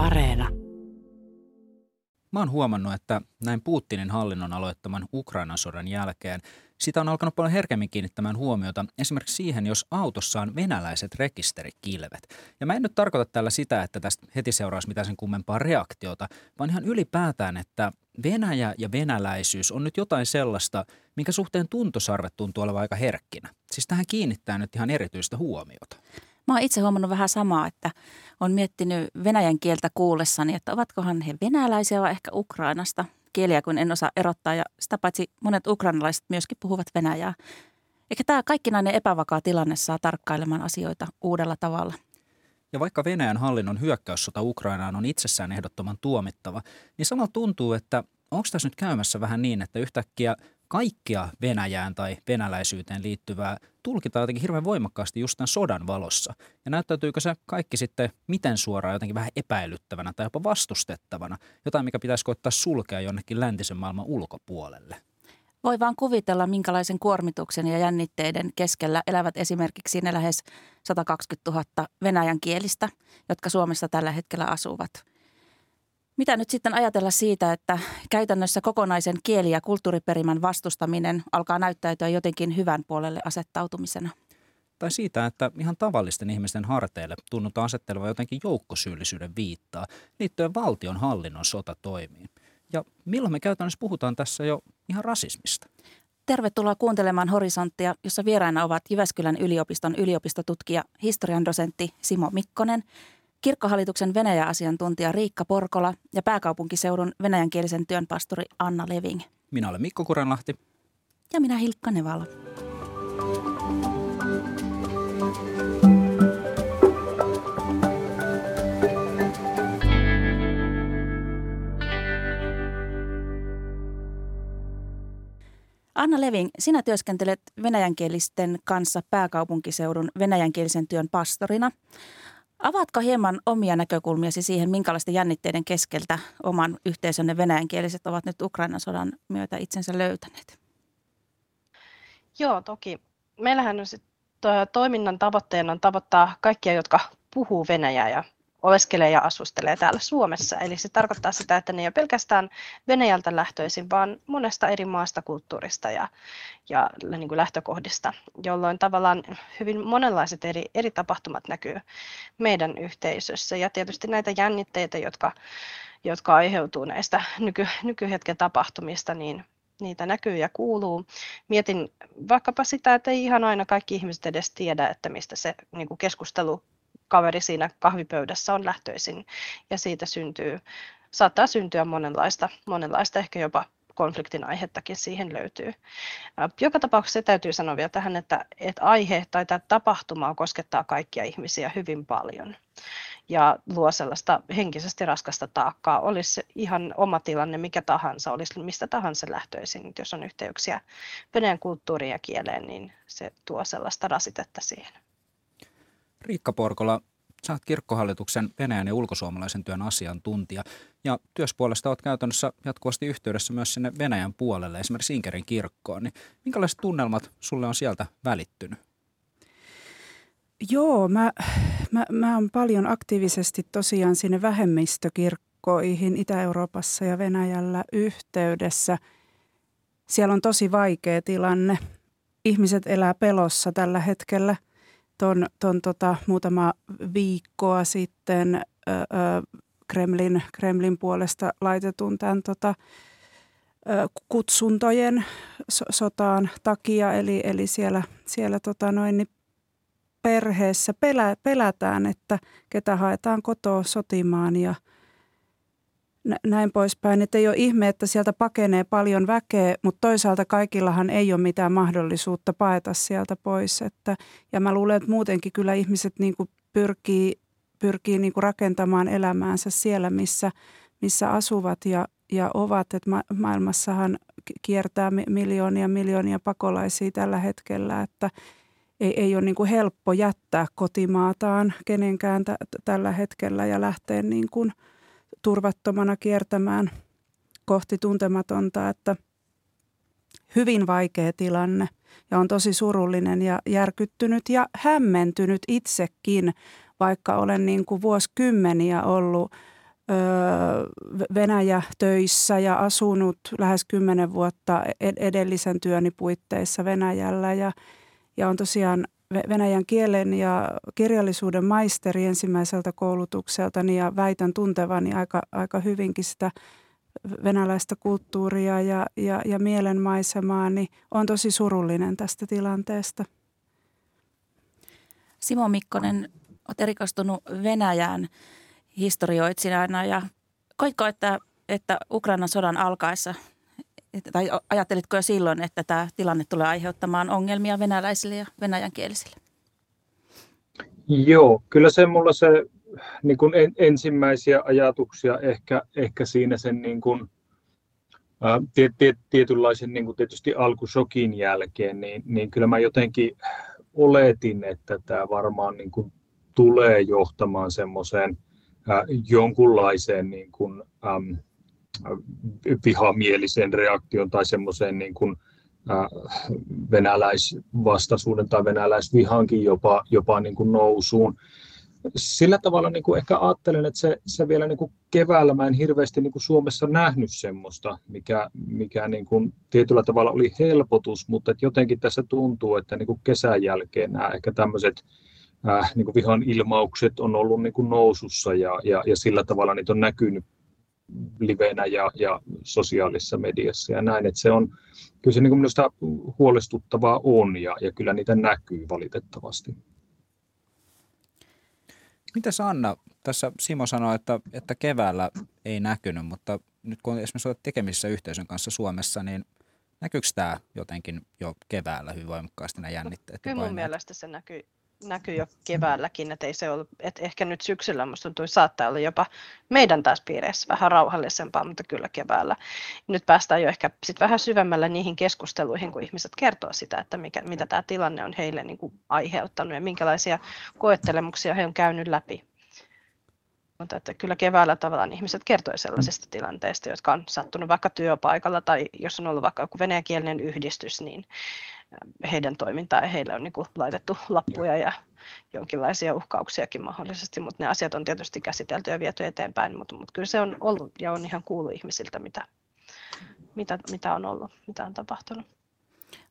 Areena. Mä oon huomannut, että näin Putinin hallinnon aloittaman Ukrainan sodan jälkeen sitä on alkanut paljon herkemmin kiinnittämään huomiota esimerkiksi siihen, jos autossa on venäläiset rekisterikilvet. Ja mä en nyt tarkoita tällä sitä, että tästä heti seuraisi mitään sen kummempaa reaktiota, vaan ihan ylipäätään, että Venäjä ja venäläisyys on nyt jotain sellaista, minkä suhteen tuntosarvet tuntuu olevan aika herkkinä. Siis tähän kiinnittää nyt ihan erityistä huomiota. Mä oon itse huomannut vähän samaa, että on miettinyt venäjän kieltä kuullessani, että ovatkohan he venäläisiä vai ehkä Ukrainasta. Kieliä kun en osaa erottaa ja sitä paitsi monet ukrainalaiset myöskin puhuvat venäjää. Eikä tämä kaikkinainen epävakaa tilanne saa tarkkailemaan asioita uudella tavalla. Ja vaikka Venäjän hallinnon hyökkäyssota Ukrainaan on itsessään ehdottoman tuomittava, niin samalla tuntuu, että onko tässä nyt käymässä vähän niin, että yhtäkkiä kaikkia Venäjään tai venäläisyyteen liittyvää tulkitaan jotenkin hirveän voimakkaasti just tämän sodan valossa. Ja näyttäytyykö se kaikki sitten miten suoraan jotenkin vähän epäilyttävänä tai jopa vastustettavana, jotain mikä pitäisi koittaa sulkea jonnekin läntisen maailman ulkopuolelle? Voi vaan kuvitella, minkälaisen kuormituksen ja jännitteiden keskellä elävät esimerkiksi ne lähes 120 000 venäjän kielistä, jotka Suomessa tällä hetkellä asuvat – mitä nyt sitten ajatella siitä, että käytännössä kokonaisen kieli- ja kulttuuriperimän vastustaminen alkaa näyttäytyä jotenkin hyvän puolelle asettautumisena? Tai siitä, että ihan tavallisten ihmisten harteille tunnutaan asettelevan jotenkin joukkosyyllisyyden viittaa liittyen valtion hallinnon sotatoimiin. Ja milloin me käytännössä puhutaan tässä jo ihan rasismista? Tervetuloa kuuntelemaan Horisonttia, jossa vieraina ovat Jyväskylän yliopiston yliopistotutkija, historian dosentti Simo Mikkonen kirkkohallituksen Venäjä-asiantuntija Riikka Porkola ja pääkaupunkiseudun venäjänkielisen työn pastori Anna Leving. Minä olen Mikko Kurenlahti. Ja minä Hilkka Nevala. Anna Leving, sinä työskentelet venäjänkielisten kanssa pääkaupunkiseudun venäjänkielisen työn pastorina. Avaatko hieman omia näkökulmiasi siihen, minkälaisten jännitteiden keskeltä oman yhteisönne venäjänkieliset ovat nyt Ukrainan sodan myötä itsensä löytäneet? Joo, toki. Meillähän on sit, toiminnan tavoitteena on tavoittaa kaikkia, jotka puhuu venäjää ja oleskelee ja asustelee täällä Suomessa. Eli se tarkoittaa sitä, että ne ei ole pelkästään Venäjältä lähtöisin, vaan monesta eri maasta, kulttuurista ja, ja niin kuin lähtökohdista, jolloin tavallaan hyvin monenlaiset eri, eri tapahtumat näkyy meidän yhteisössä. Ja tietysti näitä jännitteitä, jotka, jotka aiheutuu näistä nyky, nykyhetken tapahtumista, niin niitä näkyy ja kuuluu. Mietin vaikkapa sitä, että ei ihan aina kaikki ihmiset edes tiedä, että mistä se niin kuin keskustelu kaveri siinä kahvipöydässä on lähtöisin ja siitä syntyy, saattaa syntyä monenlaista, monenlaista ehkä jopa konfliktin aihettakin siihen löytyy. Joka tapauksessa täytyy sanoa vielä tähän, että, että aihe tai tämä tapahtuma koskettaa kaikkia ihmisiä hyvin paljon ja luo sellaista henkisesti raskasta taakkaa. Olisi ihan oma tilanne mikä tahansa, olisi mistä tahansa lähtöisin. Jos on yhteyksiä venäjän kulttuuriin ja kieleen, niin se tuo sellaista rasitetta siihen. Riikka Porkola, sä oot kirkkohallituksen Venäjän ja ulkosuomalaisen työn asiantuntija ja työspuolesta olet käytännössä jatkuvasti yhteydessä myös sinne Venäjän puolelle, esimerkiksi Inkerin kirkkoon. Niin minkälaiset tunnelmat sulle on sieltä välittynyt? Joo, mä, mä, mä oon paljon aktiivisesti tosiaan sinne vähemmistökirkkoihin Itä-Euroopassa ja Venäjällä yhteydessä. Siellä on tosi vaikea tilanne. Ihmiset elää pelossa tällä hetkellä – ton, ton tota, muutama viikkoa sitten ö, ö, Kremlin, Kremlin puolesta laitetun tämän tota, ö, kutsuntojen so, sotaan takia. Eli, eli siellä, siellä tota noin, niin perheessä pelä, pelätään, että ketä haetaan kotoa sotimaan ja – näin poispäin. Että ei ole ihme, että sieltä pakenee paljon väkeä, mutta toisaalta kaikillahan ei ole mitään mahdollisuutta paeta sieltä pois. Että, ja mä luulen, että muutenkin kyllä ihmiset niin kuin pyrkii, pyrkii niin kuin rakentamaan elämäänsä siellä, missä, missä asuvat ja, ja ovat. Että ma- maailmassahan kiertää miljoonia miljoonia pakolaisia tällä hetkellä, että ei, ei ole niin kuin helppo jättää kotimaataan kenenkään t- tällä hetkellä ja lähteä niin kuin – turvattomana kiertämään. Kohti tuntematonta, että hyvin vaikea tilanne. Ja on tosi surullinen ja järkyttynyt ja hämmentynyt itsekin, vaikka olen niin kuin vuosikymmeniä ollut Venäjä töissä ja asunut lähes kymmenen vuotta edellisen työni puitteissa Venäjällä. Ja, ja on tosiaan venäjän kielen ja kirjallisuuden maisteri ensimmäiseltä koulutukseltani ja väitän tuntevani aika, aika hyvinkin sitä venäläistä kulttuuria ja, ja, ja mielenmaisemaa, niin on tosi surullinen tästä tilanteesta. Simo Mikkonen, olet erikoistunut Venäjään historioitsijana ja koitko, että, että Ukrainan sodan alkaessa, tai ajattelitko jo silloin, että tämä tilanne tulee aiheuttamaan ongelmia venäläisille ja venäjänkielisille? Joo, kyllä se mulla se niin kuin en, ensimmäisiä ajatuksia ehkä, ehkä siinä sen niin kuin, ää, tiet, tiet, tietynlaisen niin kuin tietysti alkusokin jälkeen, niin, niin kyllä mä jotenkin oletin, että tämä varmaan niin kuin tulee johtamaan semmoiseen jonkunlaiseen niin kuin, äm, vihamieliseen reaktion tai semmoiseen niin kuin, venäläisvastaisuuden tai venäläisvihankin jopa, jopa niin kuin nousuun. Sillä tavalla niin kuin ehkä ajattelen, että se, se vielä niin kuin keväällä mä en hirveästi niin kuin Suomessa nähnyt semmoista, mikä, mikä niin kuin tietyllä tavalla oli helpotus, mutta että jotenkin tässä tuntuu, että niin kuin kesän jälkeen nämä ehkä tämmöiset äh, niin kuin vihan ilmaukset on ollut niin kuin nousussa ja, ja, ja sillä tavalla niitä on näkynyt livenä ja, ja sosiaalisessa mediassa ja näin, että se on, kyllä se niin kuin minusta huolestuttavaa on ja, ja kyllä niitä näkyy valitettavasti. Mitä Anna, tässä Simo sanoi, että, että keväällä ei näkynyt, mutta nyt kun esimerkiksi olet tekemisissä yhteisön kanssa Suomessa, niin näkyykö tämä jotenkin jo keväällä hyvin voimakkaasti nämä jännitteet? Kyllä mun mielestä se näkyy näkyy jo keväälläkin, että ei se ollut, että ehkä nyt syksyllä musta tuntui saattaa olla jopa meidän taas piireissä vähän rauhallisempaa, mutta kyllä keväällä. Nyt päästään jo ehkä sit vähän syvemmällä niihin keskusteluihin, kun ihmiset kertoo sitä, että mikä, mitä tämä tilanne on heille niin kuin aiheuttanut ja minkälaisia koettelemuksia he on käynyt läpi. Mutta että kyllä keväällä tavallaan ihmiset kertoi sellaisista tilanteista, jotka on sattunut vaikka työpaikalla tai jos on ollut vaikka joku venäjänkielinen yhdistys, niin heidän toimintaan ja heille on niin kuin laitettu lappuja ja jonkinlaisia uhkauksiakin mahdollisesti, mutta ne asiat on tietysti käsitelty ja viety eteenpäin, mutta, mutta kyllä se on ollut ja on ihan kuullut ihmisiltä, mitä, mitä, mitä on ollut, mitä on tapahtunut.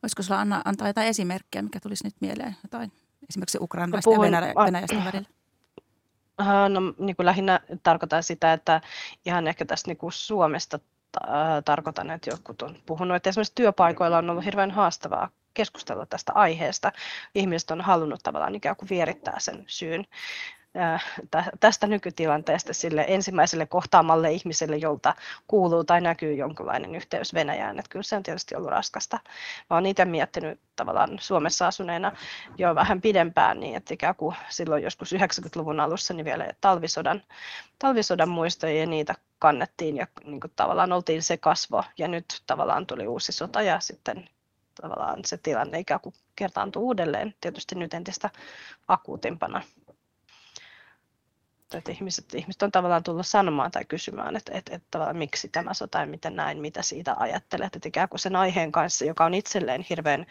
Voisiko sinulla Anna antaa jotain esimerkkejä, mikä tulisi nyt mieleen, jotain esimerkiksi ukrainalaisten ja Venäjä, venäjäisten välillä? No niin kuin lähinnä tarkoitan sitä, että ihan ehkä tässä niin kuin Suomesta tarkoitan, että jotkut on puhunut, että esimerkiksi työpaikoilla on ollut hirveän haastavaa keskustella tästä aiheesta. Ihmiset on halunnut tavallaan ikään kuin vierittää sen syyn tästä nykytilanteesta sille ensimmäiselle kohtaamalle ihmiselle, jolta kuuluu tai näkyy jonkinlainen yhteys Venäjään. Että kyllä se on tietysti ollut raskasta. Mä olen itse miettinyt tavallaan Suomessa asuneena jo vähän pidempään, niin että ikään kuin silloin joskus 90-luvun alussa niin vielä talvisodan, talvisodan muistoja ja niitä kannettiin ja niin kuin tavallaan oltiin se kasvo ja nyt tavallaan tuli uusi sota ja sitten tavallaan se tilanne ikään kuin kertaantuu uudelleen, tietysti nyt entistä akuutimpana. Että ihmiset, ihmiset on tavallaan tullut sanomaan tai kysymään, että, että, että miksi tämä sota ja miten näin, mitä siitä ajattelet. Että ikään kuin sen aiheen kanssa, joka on itselleen hirveän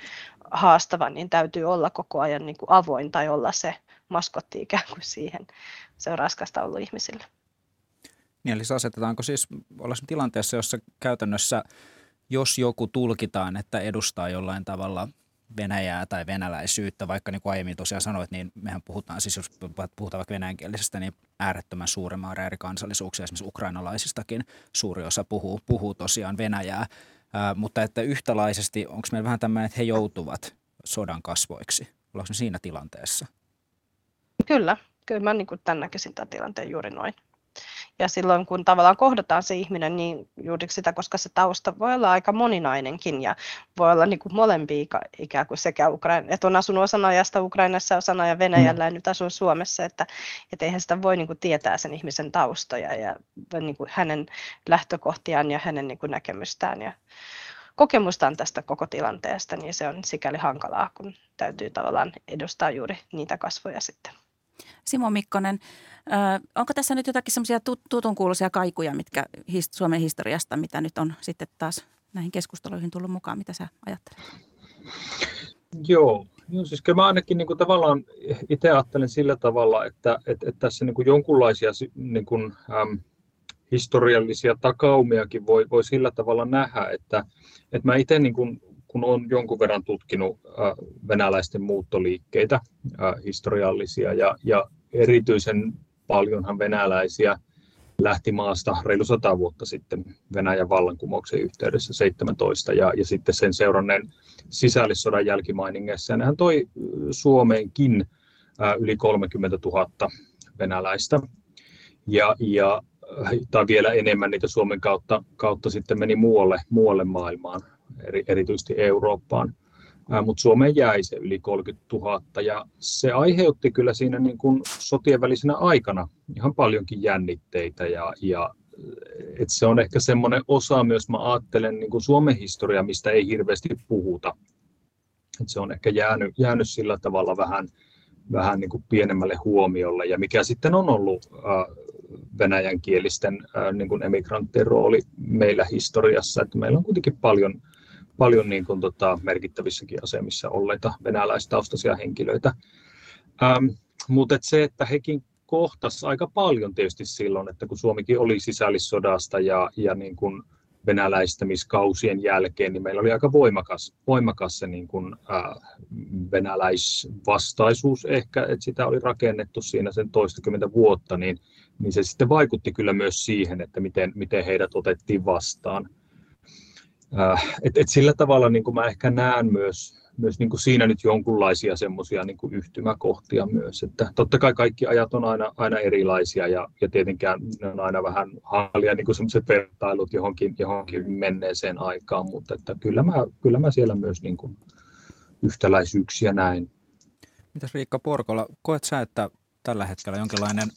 haastava, niin täytyy olla koko ajan niin kuin avoin tai olla se maskotti ikään kuin siihen. Se on raskasta ollut ihmisille. Niin, eli asetetaanko siis, olla tilanteessa, jossa käytännössä jos joku tulkitaan, että edustaa jollain tavalla Venäjää tai venäläisyyttä, vaikka niin kuin aiemmin tosiaan sanoit, niin mehän puhutaan siis, jos puhutaan vaikka venäjänkielisestä, niin äärettömän suuren määrä eri kansallisuuksia, esimerkiksi ukrainalaisistakin suuri osa puhuu, puhuu tosiaan Venäjää, Ää, mutta että yhtälaisesti, onko meillä vähän tämmöinen, että he joutuvat sodan kasvoiksi? Ollaanko siinä tilanteessa? Kyllä, kyllä mä niin kuin tämän näkisin tämän tilanteen juuri noin. Ja silloin kun tavallaan kohdataan se ihminen, niin juuri sitä, koska se tausta voi olla aika moninainenkin ja voi olla niin kuin molempia ikään kuin sekä Ukraina, että on asunut osan ajasta Ukrainassa, osan ajan Venäjällä ja nyt asuu Suomessa, että, että eihän sitä voi niin kuin tietää sen ihmisen taustoja ja niin kuin hänen lähtökohtiaan ja hänen niin kuin näkemystään ja kokemustaan tästä koko tilanteesta, niin se on sikäli hankalaa, kun täytyy tavallaan edustaa juuri niitä kasvoja sitten. Simo Mikkonen, onko tässä nyt jotakin semmoisia tutun kuuluisia kaikuja, mitkä Suomen historiasta, mitä nyt on sitten taas näihin keskusteluihin tullut mukaan? Mitä sä ajattelet? Joo, Joo siis kyllä mä ainakin niin kuin tavallaan itse ajattelen sillä tavalla, että, että, että tässä niin kuin jonkunlaisia niin kuin, äm, historiallisia takaumiakin voi, voi sillä tavalla nähdä, että, että mä itse niin kun, kun olen jonkun verran tutkinut venäläisten muuttoliikkeitä historiallisia ja, ja erityisen paljonhan venäläisiä lähti maasta reilu sata vuotta sitten Venäjän vallankumouksen yhteydessä 17 ja, ja sitten sen seuranneen sisällissodan jälkimainingeissa. Ja nehän toi Suomeenkin yli 30 000 venäläistä ja, ja tai vielä enemmän niitä Suomen kautta, kautta sitten meni muualle, muualle maailmaan, eri, erityisesti Eurooppaan mutta Suomeen jäi se yli 30 000 ja se aiheutti kyllä siinä niin kuin sotien välisenä aikana ihan paljonkin jännitteitä ja, ja et se on ehkä semmoinen osa myös, mä ajattelen niin kuin Suomen historia, mistä ei hirveästi puhuta. Et se on ehkä jäänyt, jäänyt sillä tavalla vähän, vähän niin kuin pienemmälle huomiolle ja mikä sitten on ollut äh, venäjänkielisten äh, niin kuin emigranttien rooli meillä historiassa, että meillä on kuitenkin paljon paljon niin kuin, tota, merkittävissäkin asemissa olleita venäläistaustaisia henkilöitä. Ähm, mutta et se, että hekin kohtas aika paljon tietysti silloin, että kun Suomikin oli sisällissodasta ja, ja niin kuin venäläistämiskausien jälkeen, niin meillä oli aika voimakas, voimakas se niin kuin, äh, venäläisvastaisuus ehkä, että sitä oli rakennettu siinä sen toistakymmentä vuotta, niin, niin se sitten vaikutti kyllä myös siihen, että miten, miten heidät otettiin vastaan. Äh, et, et sillä tavalla niin kuin mä ehkä näen myös, myös niin kuin siinä nyt jonkunlaisia semmoisia niin yhtymäkohtia myös. Että totta kai kaikki ajat on aina, aina erilaisia ja, ja tietenkään ne on aina vähän haalia niin semmoiset vertailut johonkin, johonkin menneeseen aikaan, mutta että kyllä, mä, kyllä mä siellä myös niin yhtäläisyyksiä näin. Mitäs Riikka Porkola, koet sä, että tällä hetkellä jonkinlainen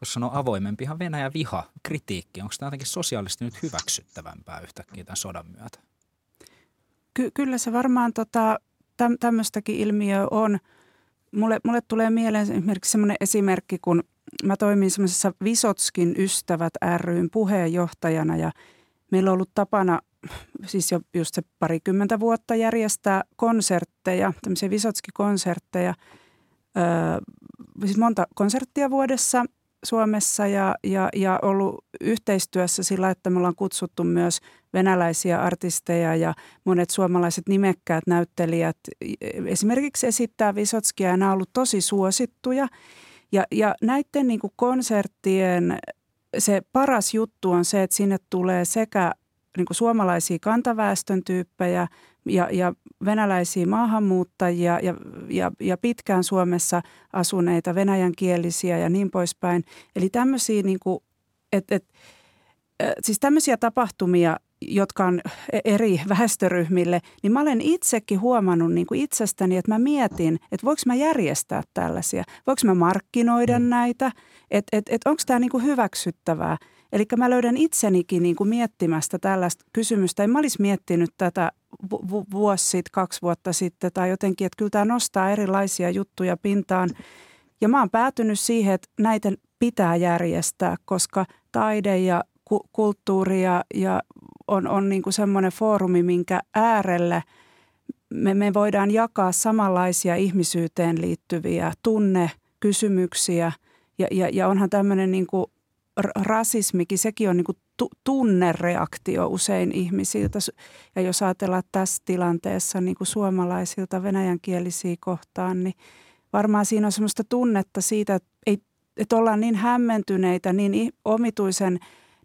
jos sanoo avoimempihan Venäjä viha, kritiikki, onko tämä jotenkin sosiaalisesti nyt hyväksyttävämpää yhtäkkiä tämän sodan myötä? Ky- kyllä se varmaan tota, täm- tämmöistäkin ilmiöä on. Mulle, mulle tulee mieleen esimerkiksi semmoinen esimerkki, kun mä toimin semmoisessa Visotskin ystävät ryn puheenjohtajana ja meillä on ollut tapana siis jo just se parikymmentä vuotta järjestää konsertteja, tämmöisiä Visotski-konsertteja, öö, siis monta konserttia vuodessa Suomessa ja, ja, ja ollut yhteistyössä sillä, että me ollaan kutsuttu myös venäläisiä artisteja ja monet suomalaiset nimekkäät näyttelijät esimerkiksi esittää Visotskia ja nämä on ollut tosi suosittuja. Ja, ja näiden niin kuin konserttien se paras juttu on se, että sinne tulee sekä niin kuin suomalaisia kantaväestön tyyppejä ja, ja venäläisiä maahanmuuttajia ja, ja, ja pitkään Suomessa asuneita venäjänkielisiä ja niin poispäin. Eli tämmöisiä, niin kuin, et, et, siis tämmöisiä tapahtumia, jotka on eri väestöryhmille, niin mä olen itsekin huomannut niin kuin itsestäni, että mä mietin, että voiko mä järjestää tällaisia, voiko mä markkinoida mm. näitä, että et, et onko tämä niin kuin hyväksyttävää. Eli mä löydän itsenikin niin kuin miettimästä tällaista kysymystä. En mä olisi miettinyt tätä vuosi sitten, kaksi vuotta sitten tai jotenkin, että kyllä tämä nostaa erilaisia juttuja pintaan. Ja mä oon päätynyt siihen, että näitä pitää järjestää, koska taide ja ku- kulttuuri ja, ja on, on niin kuin semmoinen foorumi, minkä äärelle me, me voidaan jakaa samanlaisia ihmisyyteen liittyviä tunnekysymyksiä. Ja, ja, ja onhan tämmöinen niin kuin rasismikin, sekin on niin kuin tunnereaktio usein ihmisiltä. Ja jos ajatellaan tässä tilanteessa niin kuin suomalaisilta venäjänkielisiä kohtaan, niin varmaan siinä on semmoista tunnetta siitä, että, ei, että ollaan niin hämmentyneitä, niin omituisen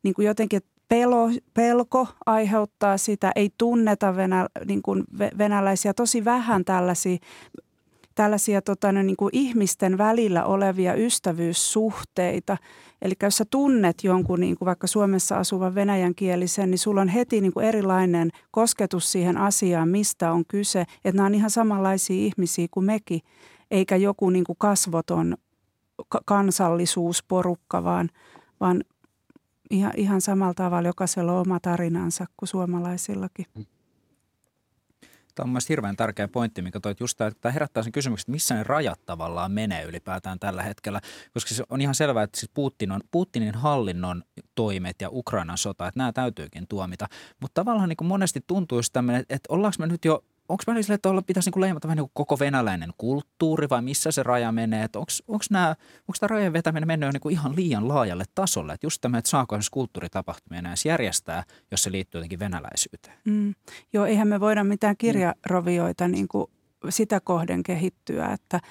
niin kuin jotenkin, että pelo, pelko aiheuttaa sitä, ei tunneta venä, niin kuin venäläisiä, tosi vähän tällaisia tällaisia tota, no, niin kuin ihmisten välillä olevia ystävyyssuhteita. Eli jos sä tunnet jonkun niin kuin vaikka Suomessa asuvan venäjänkielisen, niin sulla on heti niin kuin erilainen kosketus siihen asiaan, mistä on kyse. Että nämä on ihan samanlaisia ihmisiä kuin mekin, eikä joku niin kuin kasvoton kansallisuusporukka, vaan, vaan ihan, ihan samalla tavalla jokaisella on oma tarinansa kuin suomalaisillakin. Tämä on mielestäni hirveän tärkeä pointti, mikä toit just tämä, että tämä herättää sen kysymyksen, että missä ne rajat tavallaan menee ylipäätään tällä hetkellä. Koska se on ihan selvää, että siis Putin on, Putinin hallinnon toimet ja Ukrainan sota, että nämä täytyykin tuomita. Mutta tavallaan niin kuin monesti tuntuu tämmöinen, että ollaanko me nyt jo onko välillä sille, että pitäisi niin leimata vähän niin kuin koko venäläinen kulttuuri vai missä se raja menee? Onko tämä rajojen vetäminen mennyt jo niin kuin ihan liian laajalle tasolle? Että just tämä, että saako esimerkiksi kulttuuritapahtumia enää järjestää, jos se liittyy jotenkin venäläisyyteen? Mm. Joo, eihän me voida mitään kirjarovioita niin kuin sitä kohden kehittyä, että –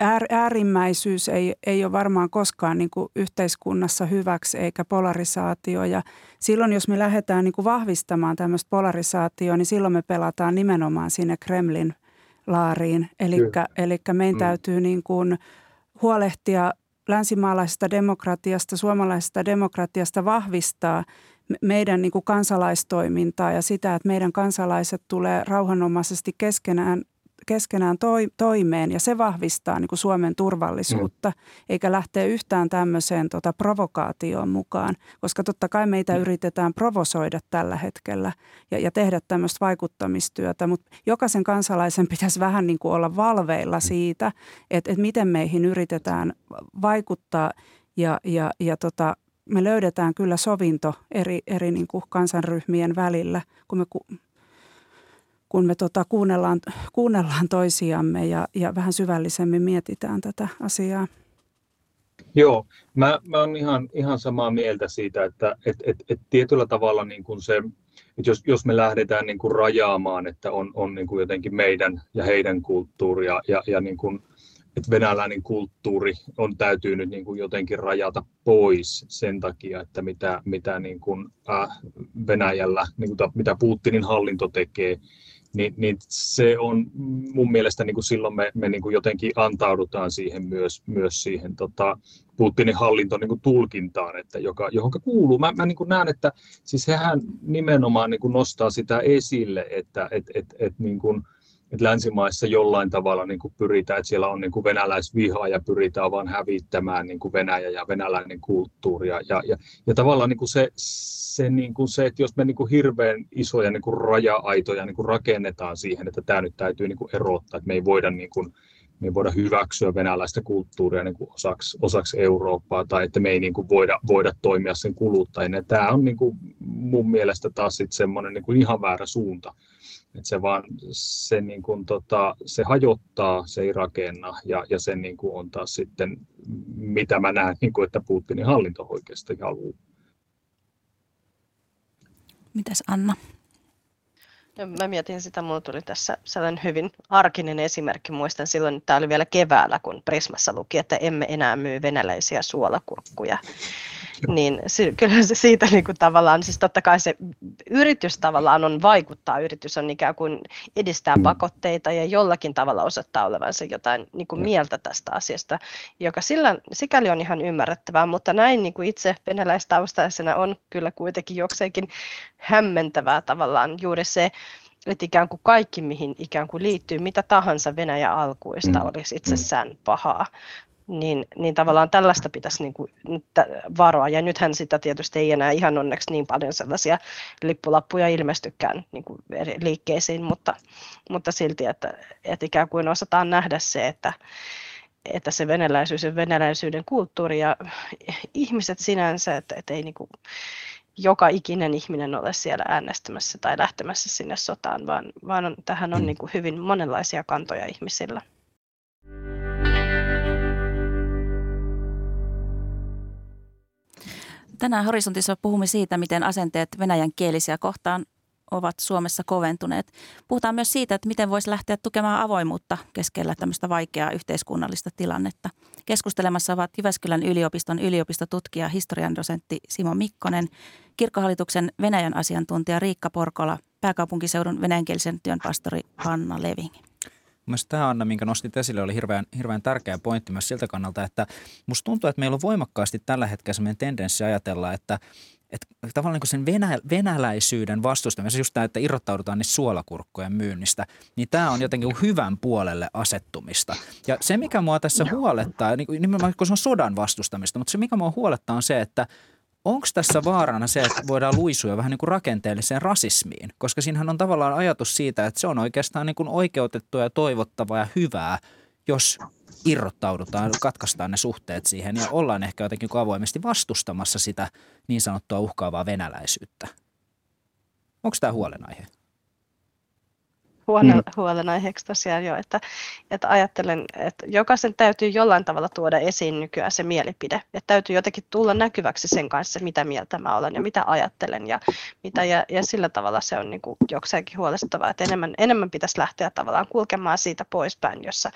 äär, äärimmäisyys ei, ei ole varmaan koskaan niin kuin yhteiskunnassa hyväksi eikä polarisaatio. Ja silloin, jos me lähdetään niin kuin vahvistamaan tämmöistä polarisaatioa, niin silloin me pelataan nimenomaan sinne Kremlin laariin. Eli meidän mm. täytyy niin kuin huolehtia länsimaalaisesta demokratiasta, suomalaisesta demokratiasta vahvistaa meidän niin kuin kansalaistoimintaa ja sitä, että meidän kansalaiset tulee rauhanomaisesti keskenään keskenään toi, toimeen ja se vahvistaa niin kuin Suomen turvallisuutta, mm. eikä lähteä yhtään tämmöiseen tota, provokaatioon mukaan, koska totta kai meitä mm. yritetään provosoida tällä hetkellä ja, ja tehdä tämmöistä vaikuttamistyötä, mutta jokaisen kansalaisen pitäisi vähän niin kuin olla valveilla mm. siitä, että, että miten meihin yritetään vaikuttaa ja, ja, ja tota, me löydetään kyllä sovinto eri, eri niin kuin kansanryhmien välillä, kun me kun me tota, kuunnellaan, kuunnellaan toisiamme ja, ja vähän syvällisemmin mietitään tätä asiaa. Joo, mä, mä olen ihan, ihan samaa mieltä siitä, että et, et, et tietyllä tavalla niin kuin se, että jos, jos me lähdetään niin kuin rajaamaan, että on, on niin kuin jotenkin meidän ja heidän kulttuuria ja, ja niin kuin, että venäläinen kulttuuri on täytyy nyt niin kuin jotenkin rajata pois sen takia, että mitä, mitä niin kuin, äh, Venäjällä, niin kuin, mitä Putinin hallinto tekee, niin, niin se on mun mielestä niin kuin silloin me, me niin kuin jotenkin antaudutaan siihen myös, myös siihen tota, Putinin hallinton niin kuin tulkintaan, että joka, johon kuuluu. Mä, mä niin kuin näen, että siis hehän nimenomaan niin kuin nostaa sitä esille, että et, et, et, niin kuin, että länsimaissa jollain tavalla niin kuin pyritään, että siellä on niin kuin venäläisvihaa ja pyritään vaan hävittämään niin kuin Venäjä ja venäläinen kulttuuri. Ja, ja, ja tavallaan niin kuin se, se, niin kuin se, että jos me niin kuin hirveän isoja niin kuin raja-aitoja niin kuin rakennetaan siihen, että tämä nyt täytyy niin kuin erottaa, että me ei voida, niin kuin, me ei voida hyväksyä venäläistä kulttuuria niin kuin osaksi, osaksi Eurooppaa tai että me ei niin kuin voida, voida toimia sen kuluttajina. Tämä on niin kuin mun mielestä taas sitten semmoinen niin kuin ihan väärä suunta. Että se vaan se, niin kuin, tota, se hajottaa, se ei rakenna ja, ja se niin kuin on taas sitten, mitä mä näen, niin kuin, että Putinin hallinto oikeasti haluaa. Mitäs Anna? No, mä mietin sitä, mulla tuli tässä sellainen hyvin arkinen esimerkki. Muistan silloin, että tämä oli vielä keväällä, kun Prismassa luki, että emme enää myy venäläisiä suolakurkkuja niin se, kyllä se siitä niin kuin tavallaan, siis totta kai se yritys tavallaan on vaikuttaa, yritys on ikään kuin edistää mm. pakotteita ja jollakin tavalla osoittaa olevansa jotain niin kuin mieltä tästä asiasta, joka sillä, sikäli on ihan ymmärrettävää, mutta näin niin kuin itse venäläistaustaisena on kyllä kuitenkin jokseenkin hämmentävää tavallaan juuri se, että ikään kuin kaikki, mihin ikään kuin liittyy mitä tahansa Venäjä alkuista, mm. olisi itsessään pahaa niin, niin tavallaan tällaista pitäisi niin kuin varoa. Ja nythän sitä tietysti ei enää ihan onneksi niin paljon sellaisia lippulappuja ilmestykään niin kuin eri liikkeisiin, mutta, mutta silti, että, että ikään kuin osataan nähdä se, että, että se venäläisyys ja venäläisyyden kulttuuri ja ihmiset sinänsä, että, että ei niin kuin, joka ikinen ihminen ole siellä äänestämässä tai lähtemässä sinne sotaan, vaan, vaan on, tähän on mm. niin kuin hyvin monenlaisia kantoja ihmisillä. Tänään Horisontissa puhumme siitä, miten asenteet venäjän kielisiä kohtaan ovat Suomessa koventuneet. Puhutaan myös siitä, että miten voisi lähteä tukemaan avoimuutta keskellä tämmöistä vaikeaa yhteiskunnallista tilannetta. Keskustelemassa ovat Jyväskylän yliopiston yliopistotutkija, historian dosentti Simo Mikkonen, kirkkohallituksen Venäjän asiantuntija Riikka Porkola, pääkaupunkiseudun venäjänkielisen työn pastori Hanna Leving. Mielestäni tämä Anna, minkä nostit esille, oli hirveän, hirveän tärkeä pointti myös siltä kannalta, että musta tuntuu, että meillä on voimakkaasti tällä hetkellä sellainen tendenssi ajatella, että että tavallaan niin sen venä, venäläisyyden vastustaminen, just tämä, että irrottaudutaan niistä suolakurkkojen myynnistä, niin tämä on jotenkin hyvän puolelle asettumista. Ja se, mikä mua tässä huolettaa, niin nimenomaan kun se on sodan vastustamista, mutta se, mikä mua huolettaa on se, että onko tässä vaarana se, että voidaan luisua vähän niin kuin rakenteelliseen rasismiin? Koska siinähän on tavallaan ajatus siitä, että se on oikeastaan niin kuin oikeutettua ja toivottavaa ja hyvää, jos irrottaudutaan, katkaistaan ne suhteet siihen ja ollaan ehkä jotenkin avoimesti vastustamassa sitä niin sanottua uhkaavaa venäläisyyttä. Onko tämä huolenaihe? Huone, mm. huolenaiheeksi tosiaan jo, että, että ajattelen, että jokaisen täytyy jollain tavalla tuoda esiin nykyään se mielipide. Että täytyy jotenkin tulla näkyväksi sen kanssa, mitä mieltä mä olen ja mitä ajattelen ja, mitä, ja, ja sillä tavalla se on niin kuin jokseenkin huolestuttavaa, että enemmän, enemmän pitäisi lähteä tavallaan kulkemaan siitä poispäin, jossa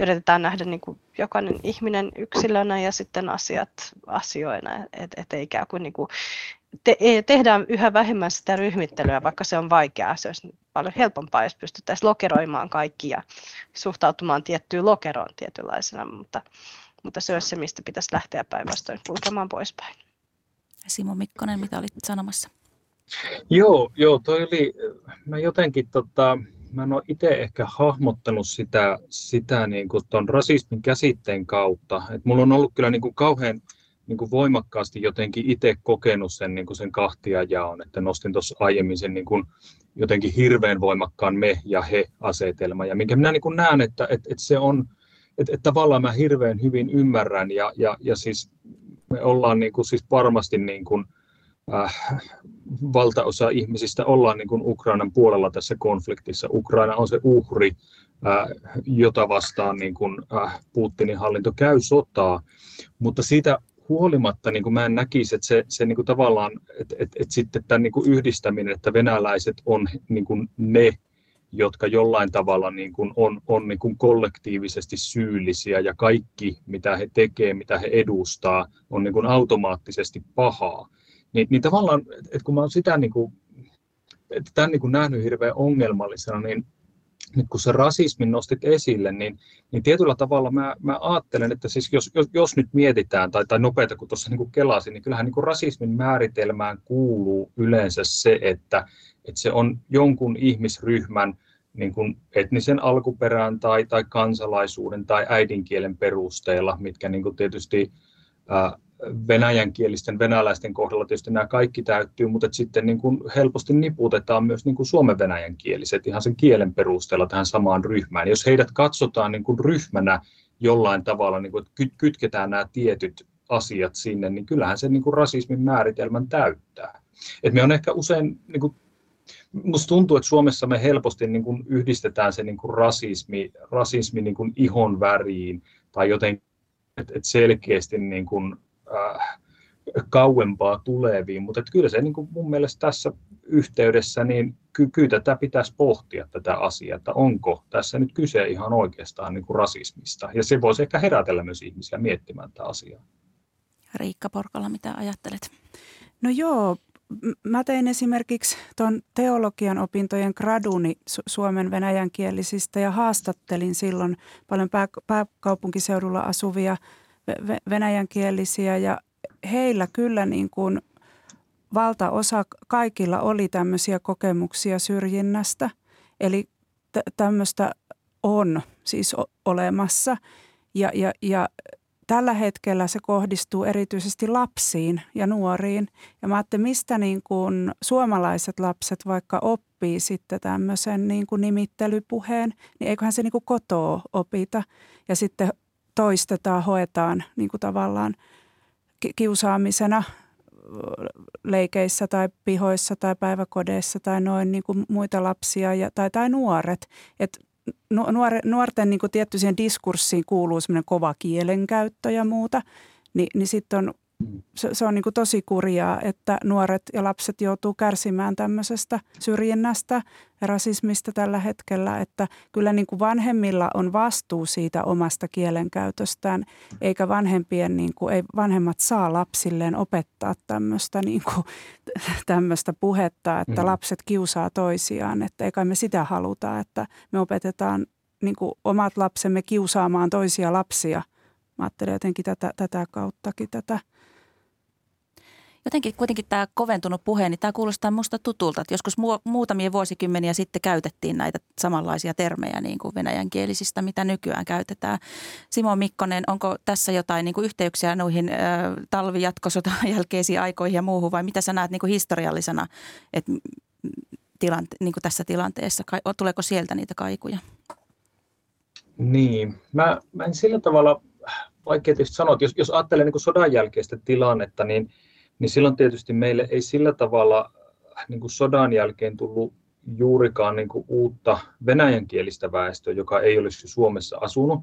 yritetään nähdä niin kuin jokainen ihminen yksilönä ja sitten asiat asioina, että et ei ikään kuin, niin kuin te, tehdään yhä vähemmän sitä ryhmittelyä, vaikka se on vaikeaa. Se olisi paljon helpompaa, jos pystyttäisiin lokeroimaan kaikki ja suhtautumaan tiettyyn lokeroon tietynlaisena, mutta, mutta se olisi se, mistä pitäisi lähteä päinvastoin kulkemaan poispäin. Simo Mikkonen, mitä olit sanomassa? Joo, joo toi oli, mä jotenkin tota, mä en ole itse ehkä hahmottanut sitä, sitä niin kuin ton rasismin käsitteen kautta. Et mulla on ollut kyllä niin kuin kauhean niin kuin voimakkaasti jotenkin itse kokenut sen, niin kuin sen kahtia jaon, että nostin tuossa aiemmin sen niin kuin jotenkin hirveän voimakkaan me ja he asetelma, ja minkä minä niin näen, että, että, että se on, että, että tavallaan mä hirveän hyvin ymmärrän, ja, ja, ja siis me ollaan niin kuin, siis varmasti niin kuin, äh, valtaosa ihmisistä ollaan niin kuin Ukrainan puolella tässä konfliktissa. Ukraina on se uhri, äh, jota vastaan niin kuin, äh, Putinin hallinto käy sotaa, mutta siitä huolimatta niin kuin mä en näkisi, että se, se niin kuin tavallaan, että, että, että sitten tämän niin kuin yhdistäminen, että venäläiset on niin kuin ne, jotka jollain tavalla niin kuin on, on niin kuin kollektiivisesti syyllisiä ja kaikki, mitä he tekevät, mitä he edustaa, on niin kuin automaattisesti pahaa. Niin, niin tavallaan, että kun mä olen sitä niin kuin, tämän niin kuin nähnyt hirveän ongelmallisena, niin nyt kun se rasismin nostit esille, niin, niin tietyllä tavalla mä, mä ajattelen, että siis jos, jos, jos nyt mietitään, tai, tai nopeita kun tuossa niin kelasin, niin kyllähän niin kuin rasismin määritelmään kuuluu yleensä se, että, että se on jonkun ihmisryhmän niin kuin etnisen alkuperän tai, tai kansalaisuuden tai äidinkielen perusteella, mitkä niin kuin tietysti ää, venäjänkielisten venäläisten kohdalla tietysti nämä kaikki täyttyy, mutta sitten niin kuin helposti niputetaan myös niin kuin suomen venäjänkieliset ihan sen kielen perusteella tähän samaan ryhmään. Jos heidät katsotaan niin kuin ryhmänä jollain tavalla, niin kuin, että kytketään nämä tietyt asiat sinne, niin kyllähän se niin kuin rasismin määritelmän täyttää. Et me on ehkä usein, niin kuin, musta tuntuu, että Suomessa me helposti niin kuin yhdistetään se niin kuin rasismi, rasismi niin kuin ihon väriin tai jotenkin, että et selkeästi niin kuin äh, kauempaa tuleviin, mutta kyllä se niin kuin mun mielestä tässä yhteydessä, niin ky- kyllä tätä pitäisi pohtia tätä asiaa, että onko tässä nyt kyse ihan oikeastaan niin kuin rasismista, ja se voisi ehkä herätellä myös ihmisiä miettimään tätä asiaa. Riikka Porkala, mitä ajattelet? No joo, mä tein esimerkiksi tuon teologian opintojen graduni su- suomen venäjänkielisistä ja haastattelin silloin paljon pää- pääkaupunkiseudulla asuvia – venäjänkielisiä ja heillä kyllä niin kuin valtaosa kaikilla oli tämmöisiä kokemuksia syrjinnästä. Eli t- tämmöistä on siis o- olemassa ja, ja, ja tällä hetkellä se kohdistuu erityisesti lapsiin ja nuoriin. Ja mä ajattelin, mistä niin kuin suomalaiset lapset vaikka oppii sitten tämmöisen niin kuin nimittelypuheen, niin eiköhän se niin kuin kotoa opita. Ja sitten toistetaan, hoetaan niin kuin tavallaan kiusaamisena leikeissä tai pihoissa tai päiväkodeissa tai noin niin kuin muita lapsia ja, tai, tai nuoret. Et nuore, nuorten niin kuin tietty siihen diskurssiin kuuluu semmoinen kova kielenkäyttö ja muuta, Ni, niin sitten on se, se on niin kuin tosi kurjaa, että nuoret ja lapset joutuu kärsimään tämmöisestä syrjinnästä ja rasismista tällä hetkellä, että kyllä niin kuin vanhemmilla on vastuu siitä omasta kielenkäytöstään, eikä vanhempien, niin kuin, ei vanhemmat saa lapsilleen opettaa tämmöistä, niin kuin, tämmöistä puhetta, että mm. lapset kiusaa toisiaan, että eikä me sitä haluta, että me opetetaan niin kuin omat lapsemme kiusaamaan toisia lapsia. Mä ajattelen jotenkin tätä, tätä kauttakin tätä Jotenkin kuitenkin tämä koventunut puhe, niin tämä kuulostaa musta tutulta, että joskus mu- muutamia vuosikymmeniä sitten käytettiin näitä samanlaisia termejä niin kuin venäjänkielisistä, mitä nykyään käytetään. Simo Mikkonen, onko tässä jotain niin kuin yhteyksiä noihin ö, talvijatkosotan jälkeisiin aikoihin ja muuhun vai mitä sä näet niin kuin historiallisena että tilante- niin kuin tässä tilanteessa? Tuleeko sieltä niitä kaikuja? Niin, mä, mä en sillä tavalla, vaikea tietysti sanoa, että jos, jos ajattelee niin kuin sodan jälkeistä tilannetta, niin – niin silloin tietysti meille ei sillä tavalla äh, niin kuin sodan jälkeen tullut juurikaan niin kuin uutta venäjänkielistä väestöä, joka ei olisi Suomessa asunut.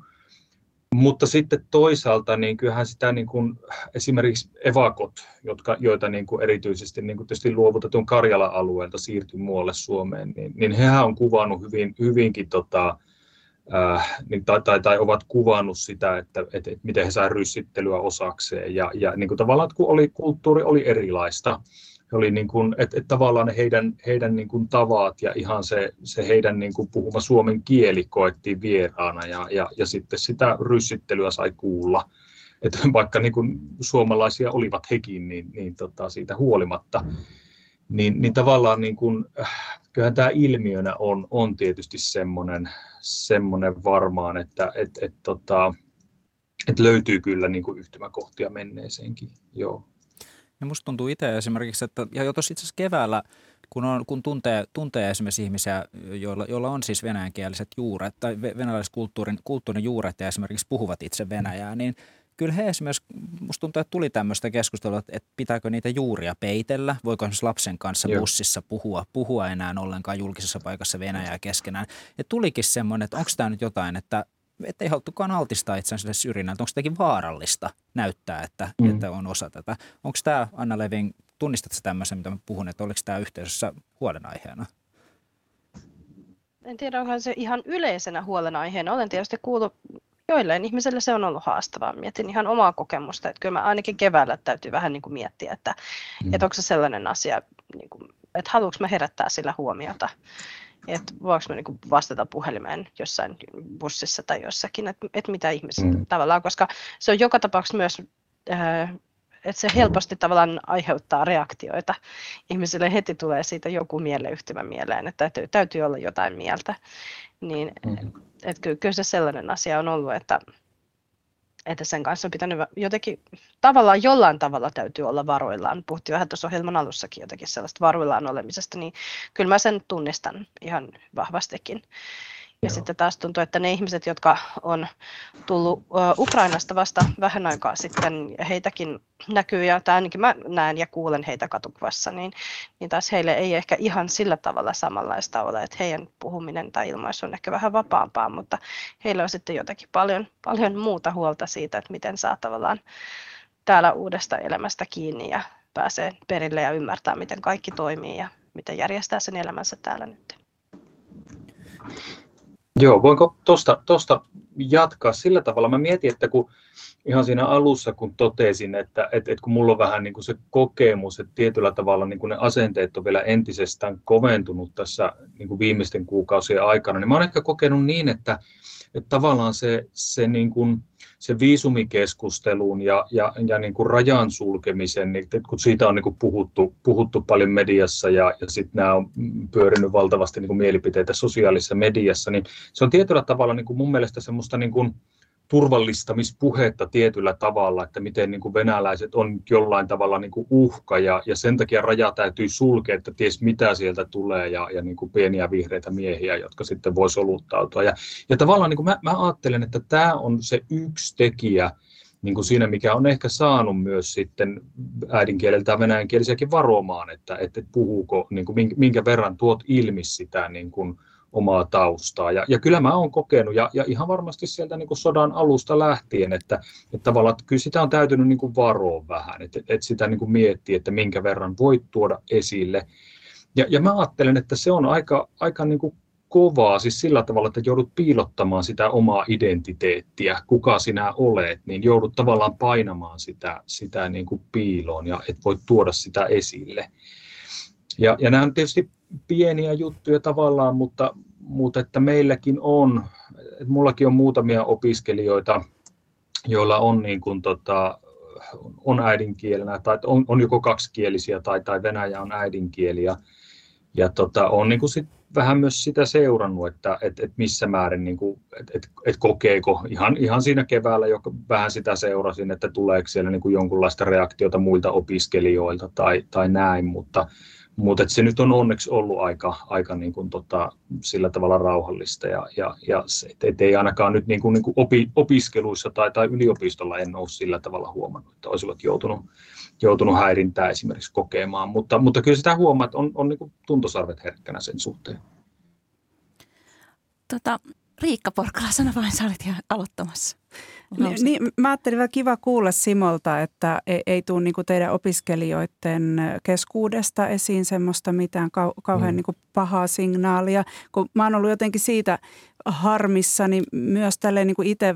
Mutta sitten toisaalta niin kyllähän sitä niin kuin, esimerkiksi evakot, jotka, joita niin kuin erityisesti niin kuin tietysti luovutetun Karjala-alueelta siirtyi muualle Suomeen, niin, niin hehän on kuvannut hyvin, hyvinkin tota, äh, niin, tai, tai, tai, ovat kuvannut sitä, että, että, että miten he saivat ryssittelyä osakseen. Ja, ja niin kuin tavallaan, kun oli, kulttuuri oli erilaista, oli niin kuin, että, että tavallaan heidän, heidän niin kuin tavat ja ihan se, se heidän niin kuin puhuma suomen kieli koettiin vieraana ja, ja, ja sitten sitä ryssittelyä sai kuulla. Että vaikka niin kuin suomalaisia olivat hekin, niin, niin tota, siitä huolimatta, niin, niin tavallaan niin kuin, kyllähän tämä ilmiönä on, on tietysti semmoinen, semmoinen varmaan, että et, et, tota, et löytyy kyllä niin kuin yhtymäkohtia menneeseenkin. Joo. Ja musta tuntuu itse esimerkiksi, että ja jo tuossa itse asiassa keväällä, kun, on, kun tuntee, tuntee esimerkiksi ihmisiä, joilla, joilla on siis venäjänkieliset juuret tai venäläiskulttuurin kulttuurin juuret ja esimerkiksi puhuvat itse venäjää, niin kyllä he esimerkiksi, musta tuntuu, että tuli tämmöistä keskustelua, että pitääkö niitä juuria peitellä, voiko esimerkiksi lapsen kanssa Joo. bussissa puhua, puhua enää ollenkaan julkisessa paikassa venäjää keskenään. Ja tulikin semmoinen, että onko tämä nyt jotain, että ei haluttukaan altistaa itseänsä syrjinnältä. Onko sitäkin vaarallista näyttää, että, mm. että on osa tätä? Onko tämä, Anna Levin, tunnistatko tämmöisen, mitä mä puhun, että oliko tämä yhteisössä huolenaiheena? En tiedä, onko se ihan yleisenä huolenaiheena. Olen tietysti kuullut joilleen ihmiselle se on ollut haastavaa. Mietin ihan omaa kokemusta, että kyllä mä ainakin keväällä täytyy vähän niin kuin miettiä, että, mm. että onko se sellainen asia, niin kuin, että haluanko mä herättää sillä huomiota että voinko mä niin vastata puhelimeen jossain bussissa tai jossakin, että, että mitä ihmiset mm. tavallaan, koska se on joka tapauksessa myös, äh, että se helposti tavallaan aiheuttaa reaktioita. Ihmisille heti tulee siitä joku mieleyhtymä mieleen, että täytyy, täytyy olla jotain mieltä. Niin, mm. Että kyllä, kyllä se sellainen asia on ollut, että, että sen kanssa on pitänyt jotenkin, tavallaan jollain tavalla täytyy olla varoillaan. Puhuttiin vähän tuossa ohjelman alussakin jotenkin sellaista varoillaan olemisesta, niin kyllä mä sen tunnistan ihan vahvastikin. Ja Joo. sitten taas tuntuu, että ne ihmiset, jotka on tullut Ukrainasta vasta vähän aikaa sitten, heitäkin näkyy, ja tai ainakin mä näen ja kuulen heitä katukuvassa, niin, niin taas heille ei ehkä ihan sillä tavalla samanlaista ole, että heidän puhuminen tai ilmaisu on ehkä vähän vapaampaa, mutta heillä on sitten jotakin paljon, paljon muuta huolta siitä, että miten saa tavallaan täällä uudesta elämästä kiinni ja pääsee perille ja ymmärtää, miten kaikki toimii ja miten järjestää sen elämänsä täällä nyt. Joo, voinko tuosta tosta jatkaa sillä tavalla? Mä mietin, että kun ihan siinä alussa, kun totesin, että, että, että kun mulla on vähän niin kuin se kokemus, että tietyllä tavalla niin kuin ne asenteet on vielä entisestään koventunut tässä niin kuin viimeisten kuukausien aikana, niin mä olen ehkä kokenut niin, että, että tavallaan se, se, niin kuin, se viisumikeskustelun ja, ja, ja niin kuin rajan sulkemisen, niin kun siitä on niin kuin puhuttu, puhuttu paljon mediassa ja, ja sitten nämä on pyörinyt valtavasti niin kuin mielipiteitä sosiaalisessa mediassa, niin se on tietyllä tavalla niin kuin mun mielestä semmoista niin kuin, turvallistamispuhetta tietyllä tavalla, että miten niin kuin venäläiset on jollain tavalla niin kuin uhka ja, ja sen takia raja täytyy sulkea, että ties mitä sieltä tulee ja, ja niin kuin pieniä vihreitä miehiä, jotka sitten voi soluttautua. Ja, ja tavallaan niin kuin mä, mä ajattelen, että tämä on se yksi tekijä, niin kuin siinä, mikä on ehkä saanut myös sitten äidinkieleltä venäjänkielisiäkin varomaan, että, että puhuuko, niin kuin minkä verran tuot ilmi sitä niin kuin, omaa taustaa. Ja, ja kyllä mä oon kokenut, ja, ja ihan varmasti sieltä niin kuin sodan alusta lähtien, että, että tavallaan että kyllä sitä on täytynyt niin varoa vähän, että, että sitä niin kuin miettii, että minkä verran voit tuoda esille. Ja, ja mä ajattelen, että se on aika, aika niin kuin kovaa, siis sillä tavalla, että joudut piilottamaan sitä omaa identiteettiä, kuka sinä olet, niin joudut tavallaan painamaan sitä, sitä niin kuin piiloon ja et voi tuoda sitä esille. Ja, ja nämä on tietysti pieniä juttuja tavallaan, mutta, mutta että meilläkin on, että mullakin on muutamia opiskelijoita, joilla on, niin kuin, tota, on äidinkielenä tai on, on joko kaksikielisiä tai, tai Venäjä on äidinkieli. Ja, ja tota, on niin kuin sit vähän myös sitä seurannut, että et, et missä määrin, niin kuin, et, et, et kokeeko, ihan, ihan siinä keväällä jo vähän sitä seurasin, että tuleeko siellä niin kuin jonkunlaista reaktiota muilta opiskelijoilta tai, tai näin, mutta, mutta se nyt on onneksi ollut aika, aika niin kuin tota, sillä tavalla rauhallista ja, ja, ja se, et ei ainakaan nyt niin kuin, niin kuin opi, opiskeluissa tai, tai yliopistolla en ole sillä tavalla huomannut, että olisivat joutunut, joutunut häirintää esimerkiksi kokemaan, mutta, mutta kyllä sitä huomaa, että on, on niin kuin tuntosarvet herkkänä sen suhteen. Tota, Riikka Porkala, sano vain, sä olit ihan aloittamassa. Niin, niin, mä ajattelin vähän kiva kuulla Simolta, että ei, ei tule niin teidän opiskelijoiden keskuudesta esiin semmoista mitään kau, kauhean mm. niin kuin pahaa signaalia. Kun mä oon ollut jotenkin siitä harmissani myös tälle niin kuin itse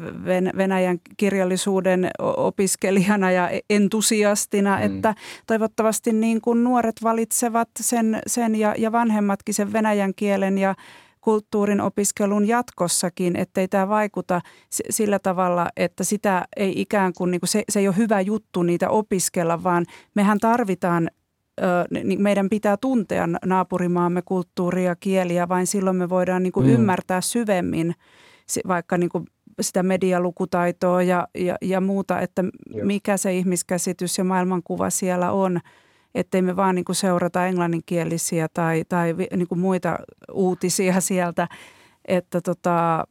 Venäjän kirjallisuuden opiskelijana ja entusiastina, mm. että toivottavasti niin kuin nuoret valitsevat sen, sen ja, ja vanhemmatkin sen venäjän kielen ja kulttuurin opiskelun jatkossakin, ettei tämä vaikuta sillä tavalla, että sitä ei ikään kuin, niin kuin se, se ei ole hyvä juttu niitä opiskella, vaan mehän tarvitaan niin meidän pitää tuntea naapurimaamme kulttuuria ja kieliä, vain silloin me voidaan niin kuin mm. ymmärtää syvemmin vaikka niin kuin sitä medialukutaitoa ja, ja, ja muuta, että mikä se ihmiskäsitys ja maailmankuva siellä on – ettei me vaan niin kuin seurata englanninkielisiä tai, tai niin kuin muita uutisia sieltä, että tota,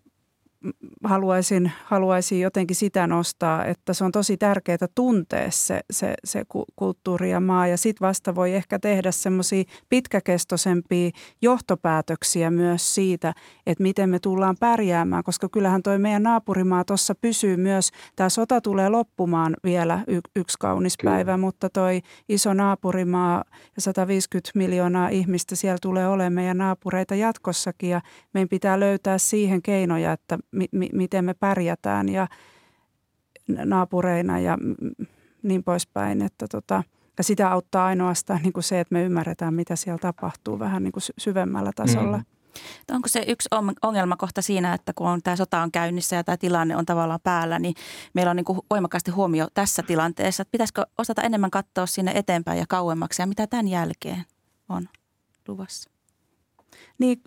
haluaisin, haluaisin jotenkin sitä nostaa, että se on tosi tärkeää tuntea se, se, se kulttuuri ja maa. Ja sitten vasta voi ehkä tehdä semmoisia pitkäkestoisempia johtopäätöksiä myös siitä, että miten me tullaan pärjäämään, koska kyllähän toi meidän naapurimaa tuossa pysyy myös, tämä sota tulee loppumaan vielä y- yksi kaunis Kyllä. päivä, mutta toi iso naapurimaa ja 150 miljoonaa ihmistä siellä tulee olemaan meidän naapureita jatkossakin. Ja meidän pitää löytää siihen keinoja, että mi, mi, miten me pärjätään ja naapureina ja niin poispäin. Että tota, ja sitä auttaa ainoastaan niin kuin se, että me ymmärretään, mitä siellä tapahtuu vähän niin kuin syvemmällä tasolla. Mm. Onko se yksi ongelmakohta siinä, että kun on, tämä sota on käynnissä ja tämä tilanne on tavallaan päällä, niin meillä on niin kuin voimakkaasti huomio tässä tilanteessa. Että pitäisikö osata enemmän katsoa sinne eteenpäin ja kauemmaksi ja mitä tämän jälkeen on luvassa? Niin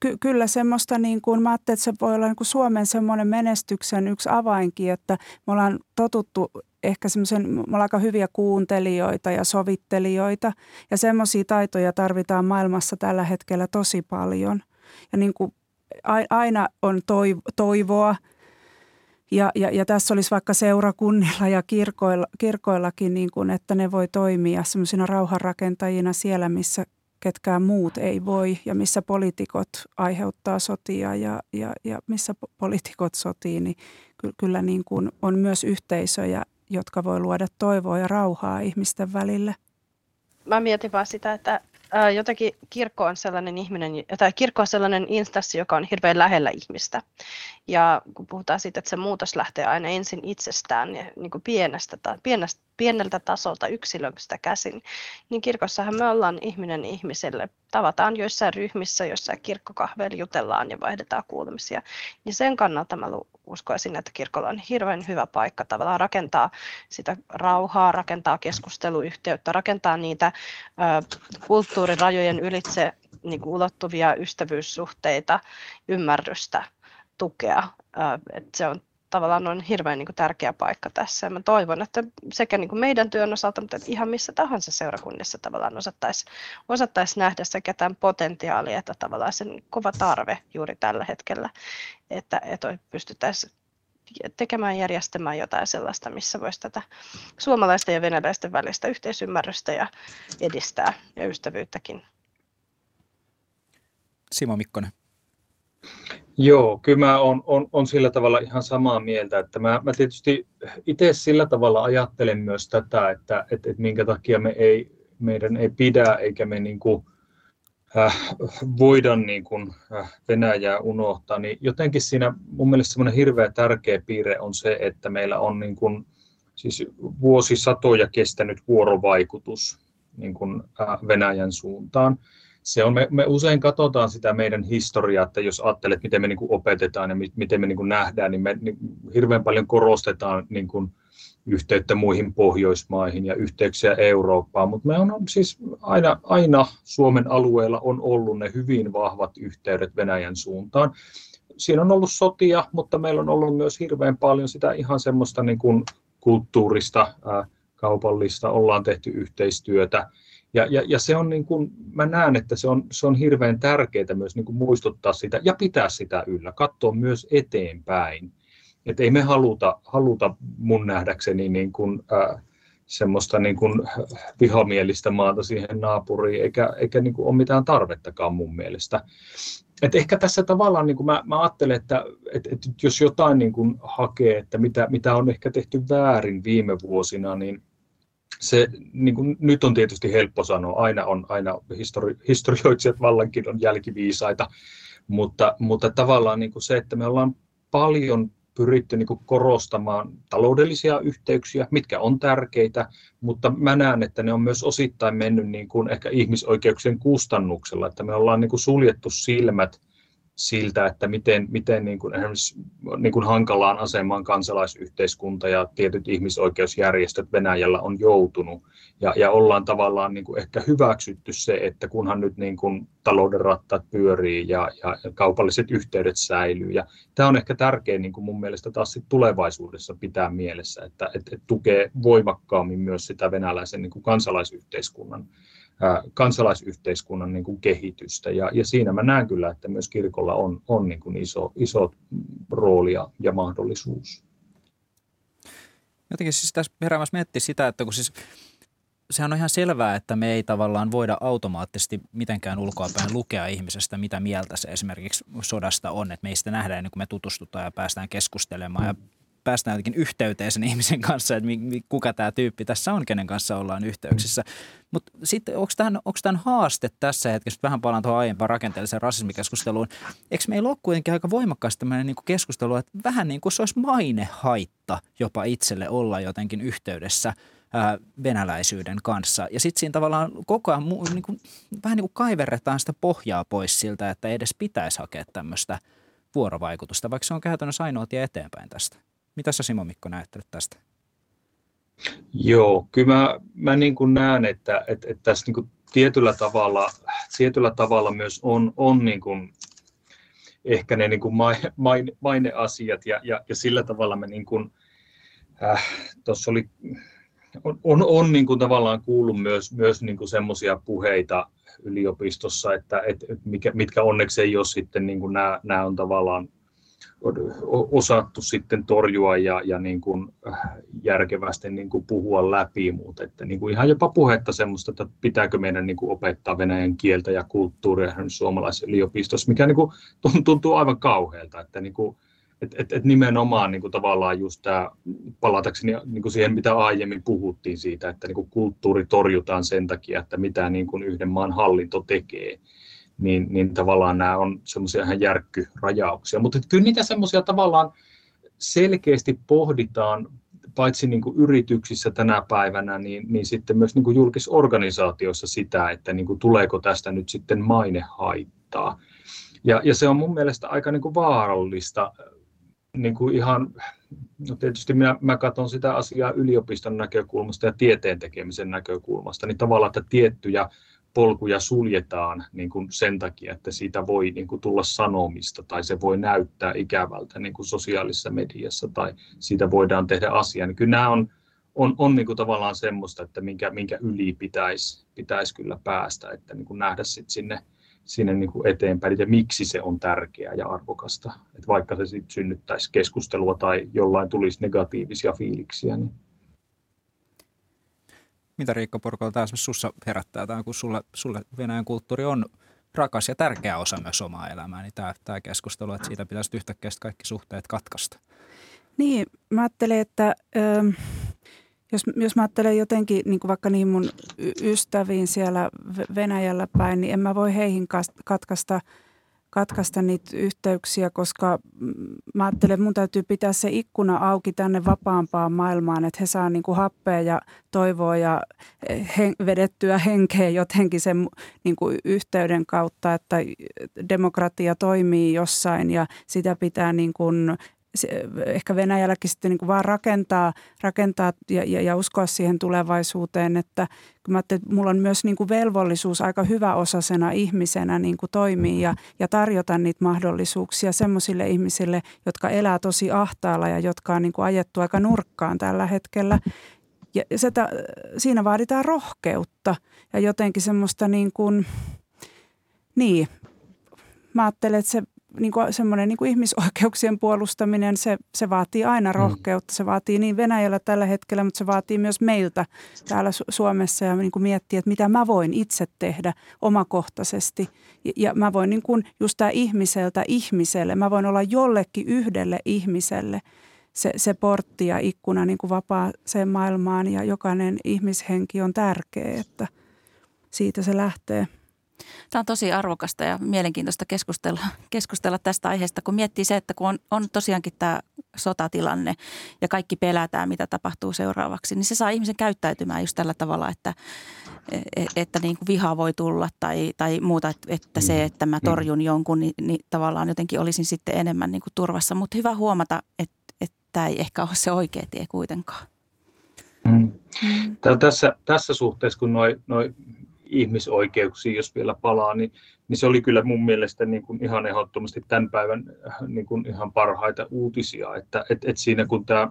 ky- kyllä semmoista, niin kuin, mä ajattelin, että se voi olla niin kuin Suomen semmoinen menestyksen yksi avainkin, että me ollaan totuttu ehkä semmoisen, me ollaan aika hyviä kuuntelijoita ja sovittelijoita ja semmoisia taitoja tarvitaan maailmassa tällä hetkellä tosi paljon. Ja niin kuin aina on toivoa ja, ja, ja tässä olisi vaikka seurakunnilla ja kirkoilla, kirkoillakin, niin kuin, että ne voi toimia semmoisina rauhanrakentajina siellä, missä ketkään muut ei voi ja missä poliitikot aiheuttaa sotia ja, ja, ja missä poliitikot sotii, niin kyllä niin kuin on myös yhteisöjä, jotka voi luoda toivoa ja rauhaa ihmisten välille. Mä mietin vaan sitä, että jotenkin kirkko on sellainen ihminen, tai kirkko on sellainen instanssi, joka on hirveän lähellä ihmistä. Ja kun puhutaan siitä, että se muutos lähtee aina ensin itsestään ja niin kuin pienestä, pienestä, pieneltä tasolta yksilöstä käsin, niin kirkossahan me ollaan ihminen ihmiselle. Tavataan joissain ryhmissä, joissain kirkkokahveilla jutellaan ja vaihdetaan kuulumisia. Ja sen kannalta mä uskoisin, että kirkolla on hirveän hyvä paikka tavallaan rakentaa sitä rauhaa, rakentaa keskusteluyhteyttä, rakentaa niitä ö, kulttuurirajojen ylitse niin kuin ulottuvia ystävyyssuhteita, ymmärrystä, tukea. että se on tavallaan on hirveän niin kuin, tärkeä paikka tässä. Ja mä toivon, että sekä niin kuin meidän työn osalta, mutta ihan missä tahansa seurakunnissa tavallaan osattaisi osattais nähdä sekä tämän potentiaalia että tavallaan sen kova tarve juuri tällä hetkellä, että, että pystyttäisiin tekemään järjestämään jotain sellaista, missä voisi tätä suomalaisten ja venäläisten välistä yhteisymmärrystä ja edistää ja ystävyyttäkin. Simo Mikkonen. Joo, kyllä mä on, on, on sillä tavalla ihan samaa mieltä, että mä, mä tietysti itse sillä tavalla ajattelen myös tätä, että, että, että minkä takia me ei, meidän ei pidä eikä me niin kuin, äh, voida niin kuin, äh, Venäjää unohtaa, niin jotenkin siinä mun mielestä semmoinen hirveä tärkeä piirre on se, että meillä on niin kuin, siis vuosisatoja kestänyt vuorovaikutus niin kuin, äh, Venäjän suuntaan se on, me, me usein katsotaan sitä meidän historiaa, että jos ajattelet, miten me niin opetetaan ja miten me niin nähdään, niin me niin hirveän paljon korostetaan niin kuin yhteyttä muihin Pohjoismaihin ja yhteyksiä Eurooppaan, mutta me on siis aina, aina Suomen alueella on ollut ne hyvin vahvat yhteydet Venäjän suuntaan. Siinä on ollut sotia, mutta meillä on ollut myös hirveän paljon sitä ihan semmoista niin kuin kulttuurista, kaupallista, ollaan tehty yhteistyötä. Ja, ja, ja se on niin kuin, mä näen, että se on, se on hirveän tärkeää myös niin kuin muistuttaa sitä ja pitää sitä yllä, katsoa myös eteenpäin. Että ei me haluta, haluta mun nähdäkseni niin kuin, äh, semmoista niin kuin vihamielistä maata siihen naapuriin, eikä, eikä niin kuin ole mitään tarvettakaan mun mielestä. Et ehkä tässä tavallaan niin kuin mä, mä ajattelen, että, että, että jos jotain niin kuin hakee, että mitä, mitä on ehkä tehty väärin viime vuosina, niin se, niin kuin, nyt on tietysti helppo sanoa, aina on aina histori, historioitsijat vallankin on jälkiviisaita, mutta, mutta tavallaan niin kuin se, että me ollaan paljon pyritty niin korostamaan taloudellisia yhteyksiä, mitkä on tärkeitä, mutta mä näen, että ne on myös osittain mennyt niin kuin ehkä ihmisoikeuksien kustannuksella, että me ollaan niin kuin suljettu silmät siltä, että miten, miten niin kuin niin kuin hankalaan asemaan kansalaisyhteiskunta ja tietyt ihmisoikeusjärjestöt Venäjällä on joutunut. Ja, ja ollaan tavallaan niin kuin ehkä hyväksytty se, että kunhan nyt niin kuin talouden rattaat pyörii ja, ja, ja kaupalliset yhteydet säilyy. Ja tämä on ehkä tärkeä niin kuin mun mielestä taas sit tulevaisuudessa pitää mielessä, että, että, että tukee voimakkaammin myös sitä venäläisen niin kuin kansalaisyhteiskunnan kansalaisyhteiskunnan niin kuin kehitystä. Ja, ja siinä mä näen kyllä, että myös kirkolla on, on niin kuin iso, iso rooli ja, mahdollisuus. Jotenkin siis tässä heräämässä miettiä sitä, että kun siis sehän on ihan selvää, että me ei tavallaan voida automaattisesti mitenkään ulkoapäin lukea ihmisestä, mitä mieltä se esimerkiksi sodasta on. Että meistä nähdään ennen kuin me tutustutaan ja päästään keskustelemaan ja päästään jotenkin yhteyteen sen ihmisen kanssa, että kuka tämä tyyppi tässä on, kenen kanssa ollaan yhteyksissä. Mutta sitten onko tämän, haaste tässä hetkessä, vähän palaan tuohon aiempaan rakenteelliseen rasismikeskusteluun, eikö meillä ole kuitenkin aika voimakkaasti tämmöinen niin keskustelu, että vähän niin kuin se olisi mainehaitta jopa itselle olla jotenkin yhteydessä ää, venäläisyyden kanssa. Ja sitten siinä tavallaan koko ajan niin kuin, vähän niin kuin kaiverretaan sitä pohjaa pois siltä, että edes pitäisi hakea tämmöistä vuorovaikutusta, vaikka se on käytännössä ainoa tie eteenpäin tästä. Mitä sä Simo Mikko näettelet tästä? Joo, kyllä mä, mä niin näen, että, että, että tässä niin tietyllä, tavalla, tietyllä tavalla myös on, on niin kuin ehkä ne niin kuin maine, maine, maineasiat ja, ja, ja sillä tavalla me niin kuin, äh, oli, on, on, on niin kuin tavallaan kuullut myös, myös niin semmoisia puheita yliopistossa, että, että, mitkä onneksi ei ole sitten, niin kuin nämä, nämä on tavallaan osattu sitten torjua ja, ja niin kuin äh, järkevästi niin kuin puhua läpi, mutta että niin kuin ihan jopa puhetta semmoista, että pitääkö meidän niin kuin opettaa venäjän kieltä ja kulttuuria suomalaisessa yliopistossa, mikä niin kuin tuntuu aivan kauhealta, että niin kuin, et, et, et nimenomaan niin kuin tavallaan just tämä, palatakseni niin kuin siihen, mitä aiemmin puhuttiin siitä, että niin kuin kulttuuri torjutaan sen takia, että mitä niin kuin yhden maan hallinto tekee, niin, niin tavallaan nämä on semmoisia ihan järkkyrajauksia. Mutta kyllä niitä semmoisia tavallaan selkeästi pohditaan paitsi niin kuin yrityksissä tänä päivänä, niin, niin sitten myös niin kuin julkisorganisaatioissa sitä, että niin kuin tuleeko tästä nyt sitten mainehaittaa. Ja, ja se on mun mielestä aika niin kuin vaarallista niin kuin ihan, no tietysti minä, mä katson sitä asiaa yliopiston näkökulmasta ja tieteen tekemisen näkökulmasta, niin tavallaan, että tiettyjä polkuja suljetaan niin kuin sen takia, että siitä voi niin kuin tulla sanomista tai se voi näyttää ikävältä niin kuin sosiaalisessa mediassa tai siitä voidaan tehdä asia. Niin kyllä nämä on, on, on niin kuin tavallaan semmoista, että minkä, minkä yli pitäisi, pitäisi kyllä päästä, että niin kuin nähdä sit sinne, sinne niin kuin eteenpäin ja miksi se on tärkeää ja arvokasta. Että vaikka se sitten synnyttäisi keskustelua tai jollain tulisi negatiivisia fiiliksiä, niin mitä Riikka Porkola taas sussa herättää, tämä, kun sulle, sulle Venäjän kulttuuri on rakas ja tärkeä osa myös omaa elämää, niin tämä, tämä keskustelu, että siitä pitäisi yhtäkkiä kaikki suhteet katkaista. Niin, mä ajattelen, että ö, jos, jos mä ajattelen jotenkin niin kuin vaikka niin mun ystäviin siellä Venäjällä päin, niin en mä voi heihin katkaista – katkaista niitä yhteyksiä, koska mä ajattelen, että mun täytyy pitää se ikkuna auki tänne vapaampaan maailmaan, että he saa niin kuin happea ja toivoa ja he, vedettyä henkeä jotenkin sen niin kuin yhteyden kautta, että demokratia toimii jossain ja sitä pitää niin kuin ehkä Venäjälläkin sitten niin vaan rakentaa, rakentaa ja, ja, ja uskoa siihen tulevaisuuteen, että mä että mulla on myös niin kuin velvollisuus aika hyvä osasena ihmisenä niin kuin toimia ja, ja tarjota niitä mahdollisuuksia semmoisille ihmisille, jotka elää tosi ahtaalla ja jotka on niin kuin ajettu aika nurkkaan tällä hetkellä. Ja sitä, siinä vaaditaan rohkeutta ja jotenkin semmoista niin kuin, niin, mä ajattelen, että se niin kuin semmoinen niin kuin ihmisoikeuksien puolustaminen, se, se vaatii aina mm. rohkeutta. Se vaatii niin Venäjällä tällä hetkellä, mutta se vaatii myös meiltä täällä Suomessa ja niin kuin miettiä, että mitä mä voin itse tehdä omakohtaisesti. Ja, ja mä voin niin kuin just tämä ihmiseltä ihmiselle, mä voin olla jollekin yhdelle ihmiselle se, se portti ja ikkuna niin kuin vapaaseen maailmaan ja jokainen ihmishenki on tärkeä, että siitä se lähtee. Tämä on tosi arvokasta ja mielenkiintoista keskustella, keskustella tästä aiheesta, kun miettii se, että kun on, on tosiaankin tämä sotatilanne ja kaikki pelätään, mitä tapahtuu seuraavaksi, niin se saa ihmisen käyttäytymään just tällä tavalla, että, e, että niin kuin viha voi tulla tai, tai muuta, että se, mm. että mä mm. torjun jonkun, niin, niin tavallaan jotenkin olisin sitten enemmän niin kuin turvassa. Mutta hyvä huomata, että, että tämä ei ehkä ole se oikea tie kuitenkaan. Mm. Tässä, tässä suhteessa, kun noin noi ihmisoikeuksiin, jos vielä palaa, niin, niin se oli kyllä mun mielestä niin kuin ihan ehdottomasti tämän päivän äh, niin kuin ihan parhaita uutisia, että et, et siinä kun tämä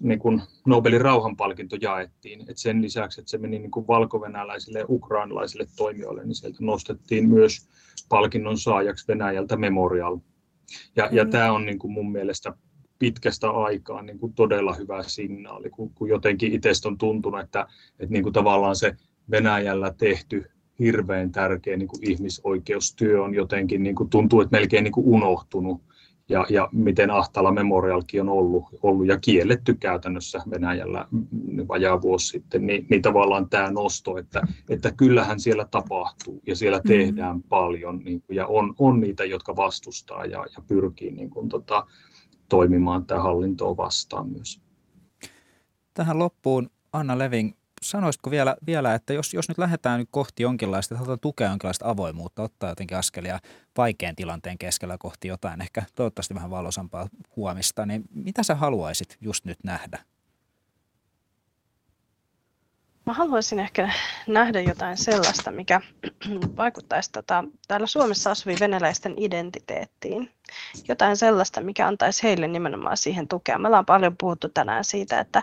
niin kuin Nobelin rauhanpalkinto jaettiin, että sen lisäksi, että se meni niin kuin valkovenäläisille ja ukrainalaisille toimijoille, niin sieltä nostettiin myös palkinnon saajaksi Venäjältä Memorial. Ja, mm. ja tämä on niin kuin mun mielestä pitkästä aikaa niin kuin todella hyvä signaali, kun, kun jotenkin itsestä on tuntunut, että, että niin kuin tavallaan se Venäjällä tehty hirveän tärkeä niin kuin ihmisoikeustyö on jotenkin, niin kuin tuntuu, että melkein niin kuin unohtunut. Ja, ja miten ahtaalla Memorialkin on ollut, ollut ja kielletty käytännössä Venäjällä vajaa vuosi sitten, niin, niin tavallaan tämä nosto, että, että kyllähän siellä tapahtuu ja siellä mm. tehdään mm. paljon niin kuin, ja on, on niitä, jotka vastustaa ja, ja pyrkii niin kuin, tota, toimimaan tämä hallintoa vastaan myös. Tähän loppuun Anna Levin, sanoisitko vielä, vielä että jos, jos nyt lähdetään nyt kohti jonkinlaista, että tukea jonkinlaista avoimuutta, ottaa jotenkin askelia vaikean tilanteen keskellä kohti jotain, ehkä toivottavasti vähän valosampaa huomista, niin mitä sä haluaisit just nyt nähdä? Mä haluaisin ehkä nähdä jotain sellaista, mikä vaikuttaisi tota, täällä Suomessa asuvien venäläisten identiteettiin. Jotain sellaista, mikä antaisi heille nimenomaan siihen tukea. Me ollaan paljon puhuttu tänään siitä, että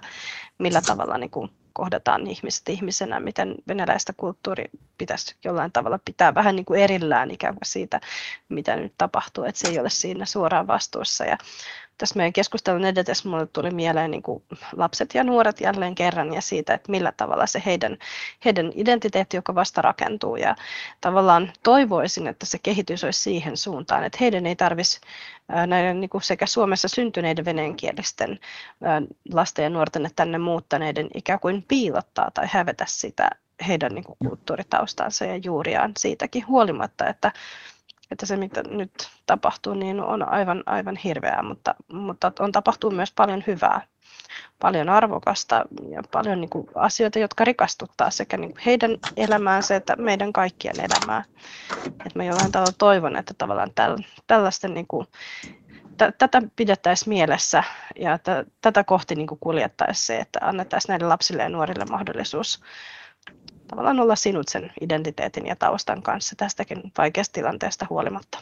millä tavalla niin kuin, kohdataan ihmiset ihmisenä, miten venäläistä kulttuuri pitäisi jollain tavalla pitää vähän niin kuin erillään ikään kuin siitä, mitä nyt tapahtuu, että se ei ole siinä suoraan vastuussa. Ja tässä meidän keskustelun edetessä minulle tuli mieleen niin kuin lapset ja nuoret jälleen kerran ja siitä, että millä tavalla se heidän, heidän identiteetti, joka vasta rakentuu. Ja tavallaan toivoisin, että se kehitys olisi siihen suuntaan, että heidän ei tarvitsisi näiden niin kuin sekä Suomessa syntyneiden venäjänkielisten lasten ja nuorten että tänne muuttaneiden ikään kuin piilottaa tai hävetä sitä heidän niin kuin kulttuuritaustansa ja juuriaan siitäkin huolimatta, että että se mitä nyt tapahtuu, niin on aivan, aivan hirveää, mutta, mutta on tapahtuu myös paljon hyvää, paljon arvokasta ja paljon niin kuin asioita, jotka rikastuttaa sekä niin kuin heidän elämäänsä että meidän kaikkien elämää. Et mä jollain tavalla toivon, että tavallaan täl, tällaisten niin kuin, tätä pidettäisiin mielessä ja tätä kohti niin kuljettaisiin se, että annettaisiin näille lapsille ja nuorille mahdollisuus tavallaan olla sinut sen identiteetin ja taustan kanssa tästäkin vaikeasta tilanteesta huolimatta.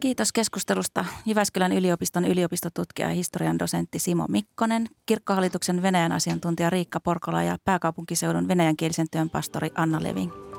Kiitos keskustelusta Jyväskylän yliopiston yliopistotutkija ja historian dosentti Simo Mikkonen, kirkkohallituksen Venäjän asiantuntija Riikka Porkola ja pääkaupunkiseudun venäjänkielisen työn pastori Anna Levin.